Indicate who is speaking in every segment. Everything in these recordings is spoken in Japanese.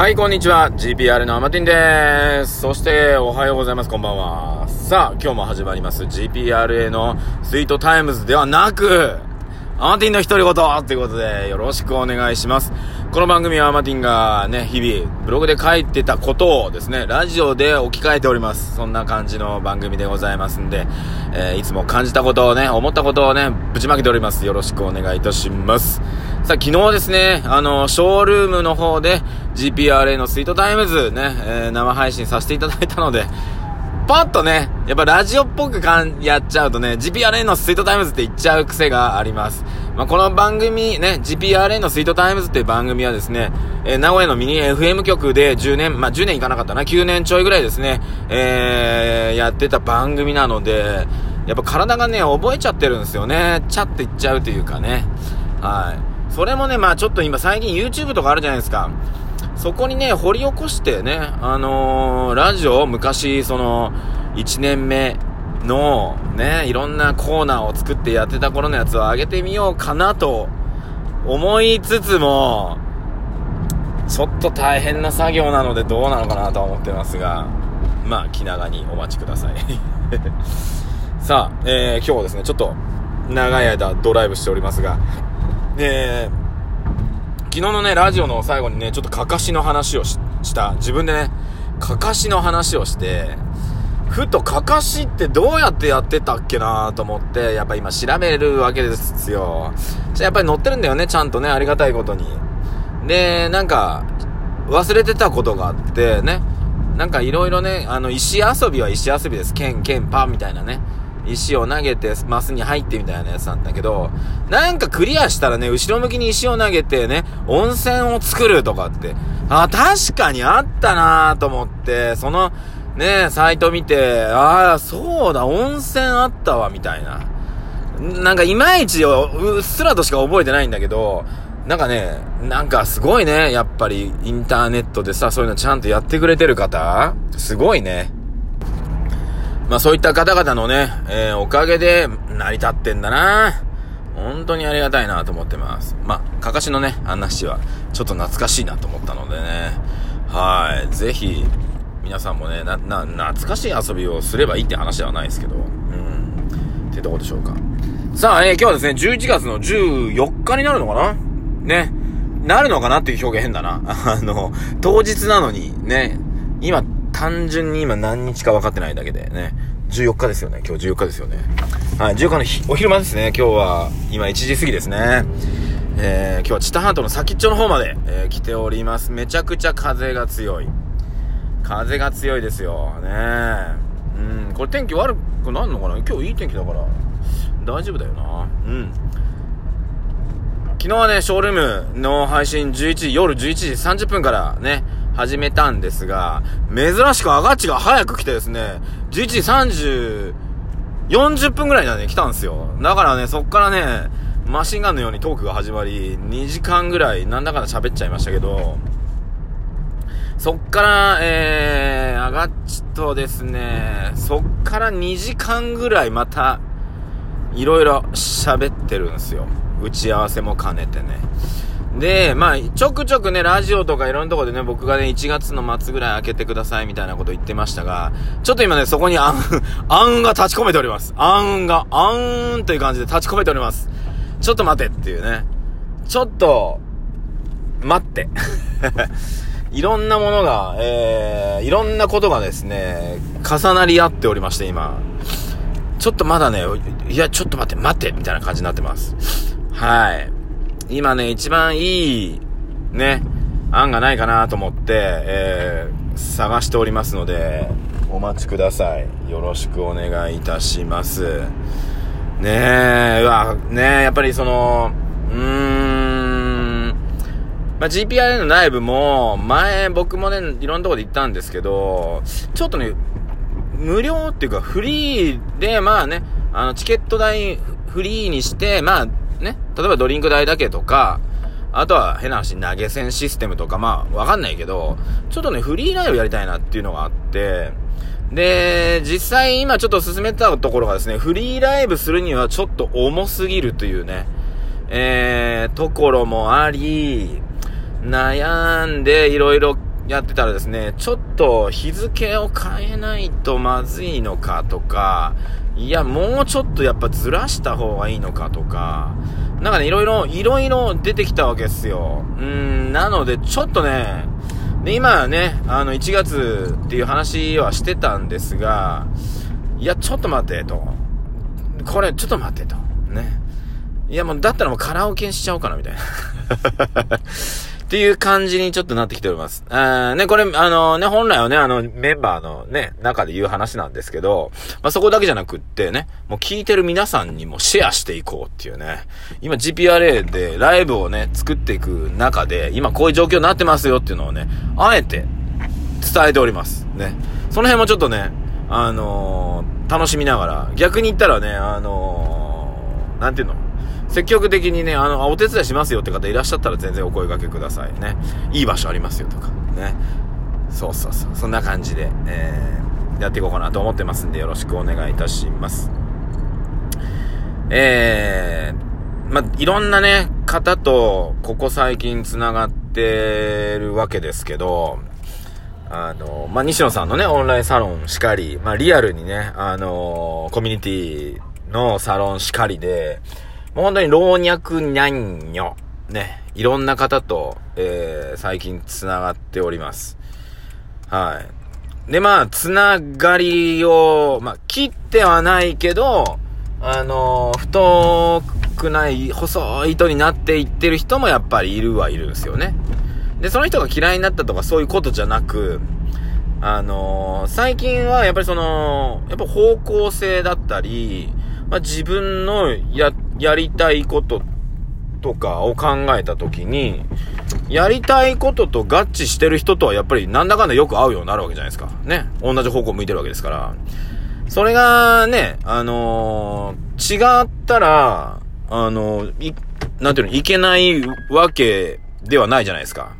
Speaker 1: はい、こんにちは。GPR のアマティンです。そして、おはようございます。こんばんは。さあ、今日も始まります GPRA のスイートタイムズではなく、アマティンの独り言ということで、よろしくお願いします。この番組はアマティンがね、日々、ブログで書いてたことをですね、ラジオで置き換えております。そんな感じの番組でございますんで、えー、いつも感じたことをね、思ったことをね、ぶちまけております。よろしくお願いいたします。さあ、昨日ですね、あの、ショールームの方で、GPRA のスイートタイムズね、えー、生配信させていただいたので、パッとね、やっぱラジオっぽくかん、やっちゃうとね、GPRA のスイートタイムズって言っちゃう癖があります。まあ、この番組ね、GPRA のスイートタイムズっていう番組はですね、えー、名古屋のミニ FM 局で10年、まあ、10年いかなかったな、9年ちょいぐらいですね、えー、やってた番組なので、やっぱ体がね、覚えちゃってるんですよね。ちゃって言っちゃうというかね。はい。それもね、まあちょっと今最近 YouTube とかあるじゃないですか。そこにね、掘り起こしてね、あのー、ラジオを、昔、その、1年目の、ね、いろんなコーナーを作ってやってた頃のやつを上げてみようかなと思いつつも、ちょっと大変な作業なのでどうなのかなとは思ってますが、まあ、気長にお待ちください。さあ、えー、今日ですね、ちょっと長い間ドライブしておりますが、えー、昨日のね、ラジオの最後にね、ちょっとかかしの話をした。自分でね、かかしの話をして、ふとかかしってどうやってやってたっけなと思って、やっぱ今調べるわけですよ。じゃやっぱり載ってるんだよね、ちゃんとね、ありがたいことに。で、なんか、忘れてたことがあってね、なんかいろいろね、あの、石遊びは石遊びです。ケン、ケン、パンみたいなね。石を投げて、マスに入ってみたいなやつなんだけど、なんかクリアしたらね、後ろ向きに石を投げてね、温泉を作るとかって、あ、確かにあったなと思って、その、ね、サイト見て、ああ、そうだ、温泉あったわ、みたいな。なんかいまいちうっすらとしか覚えてないんだけど、なんかね、なんかすごいね、やっぱりインターネットでさ、そういうのちゃんとやってくれてる方すごいね。まあそういった方々のね、えー、おかげで成り立ってんだな本当にありがたいなと思ってます。まあ、かかしのね、話はちょっと懐かしいなと思ったのでね。はい。ぜひ、皆さんもね、な、な、懐かしい遊びをすればいいって話ではないですけど。うん。ってとこでしょうか。さあ、えー、今日はですね、11月の14日になるのかな？ね。なるのかなっていう表現変だな。あの、当日なのに、ね。今、単純に今何日か分かってないだけでね。14日ですよね。今日14日ですよね。はい、14日の日、お昼間ですね。今日は、今1時過ぎですね。えー、今日は知多半島の先っちょの方まで、えー、来ております。めちゃくちゃ風が強い。風が強いですよ。ねうん、これ天気悪くなんのかな？今日いい天気だから、大丈夫だよな。うん。昨日はね、ショールームの配信11時、夜11時30分からね、始めたんですが、珍しくアガッチが早く来てですね、11時30、40分ぐらいにはね、来たんですよ。だからね、そっからね、マシンガンのようにトークが始まり、2時間ぐらい、なんだかんだ喋っちゃいましたけど、そっから、えー、アガッチとですね、そっから2時間ぐらいまた、いろいろ喋ってるんですよ。打ち合わせも兼ねてね。で、まあ、ちょくちょくね、ラジオとかいろんなとこでね、僕がね、1月の末ぐらい開けてくださいみたいなこと言ってましたが、ちょっと今ね、そこに暗、暗雲が立ち込めております。暗雲が、暗雲という感じで立ち込めております。ちょっと待てっていうね。ちょっと、待って。いろんなものが、えー、いろんなことがですね、重なり合っておりまして、今。ちょっとまだね、いや、ちょっと待って、待って、みたいな感じになってます。はい。今ね、一番いい、ね、案がないかなと思って、えー、探しておりますので、お待ちください。よろしくお願いいたします。ねえ、うわ、ねえ、やっぱりその、うーん、まあ、GPRA の内部も、前僕もね、いろんなとこで行ったんですけど、ちょっとね、無料っていうかフリーで、まあね、あの、チケット代フリーにして、まあ、ね、例えばドリンク代だけとか、あとは変な話投げ銭システムとか、まあわかんないけど、ちょっとね、フリーライブやりたいなっていうのがあって、で、実際今ちょっと進めたところがですね、フリーライブするにはちょっと重すぎるというね、えー、ところもあり、悩んでいろいろやってたらですね、ちょっと日付を変えないとまずいのかとか、いや、もうちょっとやっぱずらした方がいいのかとか、なんかね、いろいろ、いろいろ出てきたわけですよ。うん、なので、ちょっとね、で、今ね、あの、1月っていう話はしてたんですが、いや、ちょっと待って、と。これ、ちょっと待って、と。ね。いや、もう、だったらもうカラオケにしちゃおうかな、みたいな。っていう感じにちょっとなってきております。あね、これ、あのね、本来はね、あの、メンバーのね、中で言う話なんですけど、まあ、そこだけじゃなくってね、もう聞いてる皆さんにもシェアしていこうっていうね、今 GPRA でライブをね、作っていく中で、今こういう状況になってますよっていうのをね、あえて伝えております。ね。その辺もちょっとね、あのー、楽しみながら、逆に言ったらね、あのー、なんていうの？積極的にね、あの、お手伝いしますよって方いらっしゃったら全然お声掛けくださいね。いい場所ありますよとか、ね。そうそうそう。そんな感じで、えー、やっていこうかなと思ってますんでよろしくお願いいたします。えー、まいろんなね、方と、ここ最近繋がってるわけですけど、あの、まあ、西野さんのね、オンラインサロンしかり、まあ、リアルにね、あの、コミュニティのサロンしかりで、もう本当に老若男女、ね、いろんな方と、えー、最近繋がっております。はい。で、まあ、つながりを、まあ、切ってはないけど、あのー、太くない、細い糸になっていってる人もやっぱりいるはいるんですよね。で、その人が嫌いになったとかそういうことじゃなく、あのー、最近はやっぱりその、やっぱ方向性だったり、まあ、自分のや、やりたいこととかを考えたときに、やりたいことと合致してる人とはやっぱりなんだかんだよく会うようになるわけじゃないですか。ね。同じ方向向いてるわけですから。それがね、あのー、違ったら、あのー、い、なんていうの、いけないわけではないじゃないですか。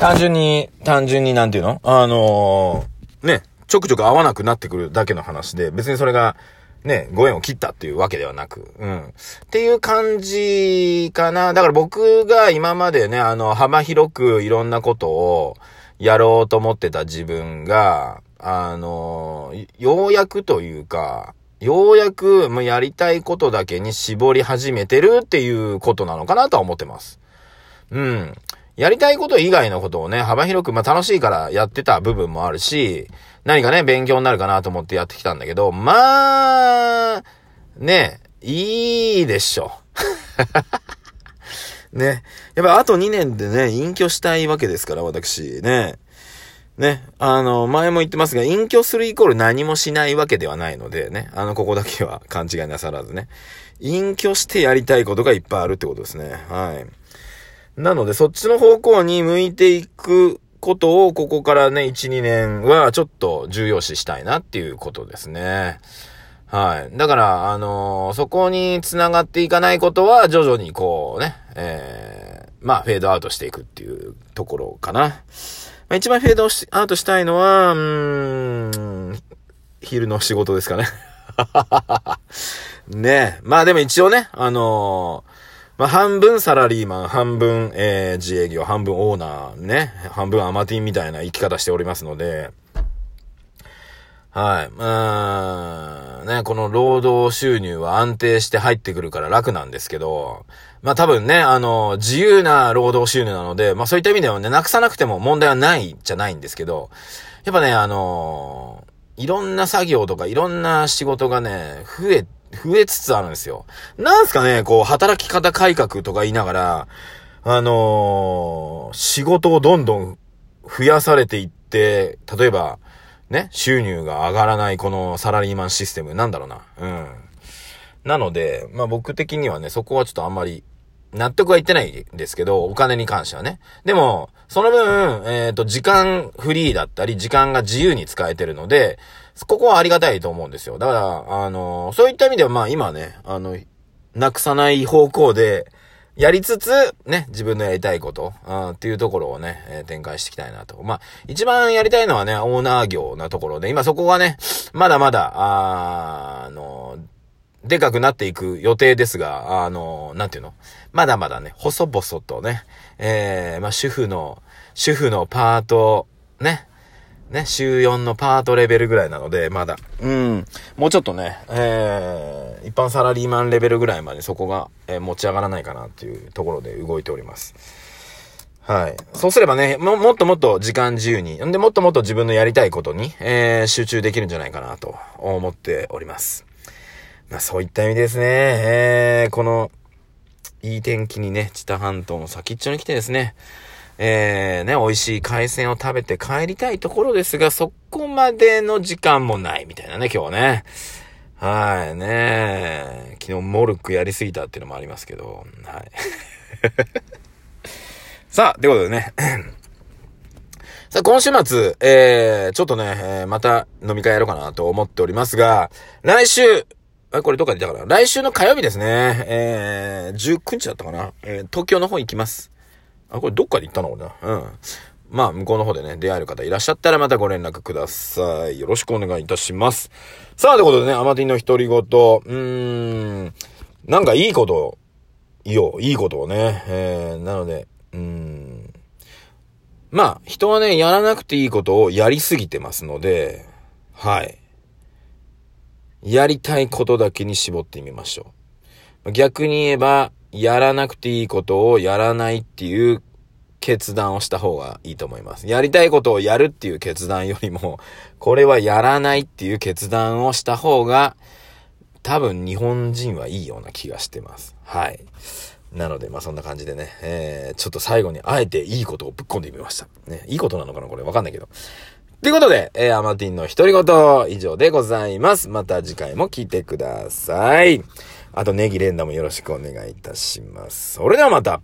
Speaker 1: 単純に、単純になんていうの？あのー、ね、ちょくちょく合わなくなってくるだけの話で、別にそれが、ね、ご縁を切ったっていうわけではなく、うん。っていう感じかな。だから僕が今までね、あの、幅広くいろんなことをやろうと思ってた自分が、あの、ようやくというか、ようやくもうやりたいことだけに絞り始めてるっていうことなのかなとは思ってます。うん。やりたいこと以外のことをね、幅広く、まあ楽しいからやってた部分もあるし、何かね、勉強になるかなと思ってやってきたんだけど、まあ、ね、いいでしょ。ね。やっぱあと2年でね、隠居したいわけですから、私。ね。ね。あの、前も言ってますが、隠居するイコール何もしないわけではないのでね。あの、ここだけは勘違いなさらずね。隠居してやりたいことがいっぱいあるってことですね。はい。なので、そっちの方向に向いていくことを、ここからね、1、2年はちょっと重要視したいなっていうことですね。はい。だから、あのー、そこに繋がっていかないことは、徐々にこうね、えー、まあ、フェードアウトしていくっていうところかな。まあ、一番フェードアウトしたいのは、うーん、昼の仕事ですかね。ねまあでも一応ね、あのーまあ、半分サラリーマン、半分、えー、自営業、半分オーナー、ね、半分アマティンみたいな生き方しておりますので、はい。まあ、ね、この労働収入は安定して入ってくるから楽なんですけど、まあ多分ね、あの、自由な労働収入なので、まあそういった意味ではね、なくさなくても問題はないじゃないんですけど、やっぱね、あのいろんな作業とかいろんな仕事がね、増え増えつつあるんですよ。なんすかね、こう、働き方改革とか言いながら、あのー、仕事をどんどん増やされていって、例えば、ね、収入が上がらないこのサラリーマンシステム、なんだろうな。うん。なので、まあ僕的にはね、そこはちょっとあんまり納得は言ってないんですけど、お金に関してはね。でも、その分、えっ、ー、と、時間フリーだったり、時間が自由に使えてるので、ここはありがたいと思うんですよ。だから、あの、そういった意味では、まあ今ね、あの、なくさない方向で、やりつつ、ね、自分のやりたいこと、あっていうところをね、えー、展開していきたいなと。まあ、一番やりたいのはね、オーナー業なところで、今そこがね、まだまだ、ああの、でかくなっていく予定ですが、あの、なんていうの？まだまだね、細々とね、えー、まあ、主婦の、主婦のパート、ね、ね、週4のパートレベルぐらいなので、まだ。うん。もうちょっとね、えー、一般サラリーマンレベルぐらいまでそこが、えー、持ち上がらないかなっていうところで動いております。はい。そうすればね、も、もっともっと時間自由に、んでもっともっと自分のやりたいことに、えー、集中できるんじゃないかなと思っております。まあそういった意味ですね、えー、この、いい天気にね、知多半島の先っちょに来てですね、えー、ね、美味しい海鮮を食べて帰りたいところですが、そこまでの時間もないみたいなね、今日はね。はい、ね昨日モルクやりすぎたっていうのもありますけど、はい。さあ、ということでね。さあ、今週末、えー、ちょっとね、えー、また飲み会やろうかなと思っておりますが、来週、あ、これどっかで言ったかな来週の火曜日ですね、えー、19日だったかなえー、東京の方行きます。あ、これどっかで行ったの俺な？うん。まあ、向こうの方でね、出会える方いらっしゃったらまたご連絡ください。よろしくお願いいたします。さあ、ということでね、アマティンの独り言、うーん、なんかいいこと、いいよ、いいことをね、えー、なので、うーん、まあ、人はね、やらなくていいことをやりすぎてますので、はい。やりたいことだけに絞ってみましょう。逆に言えば、やらなくていいことをやらないっていう決断をした方がいいと思います。やりたいことをやるっていう決断よりも、これはやらないっていう決断をした方が、多分日本人はいいような気がしてます。はい。なので、まあそんな感じでね、えー、ちょっと最後にあえていいことをぶっ込んでみました。ね、いいことなのかなこれわかんないけど。ということで、えー、アマティンの独り言以上でございます。また次回も聞いてください。あとネギ連打もよろしくお願いいたします。それではまた。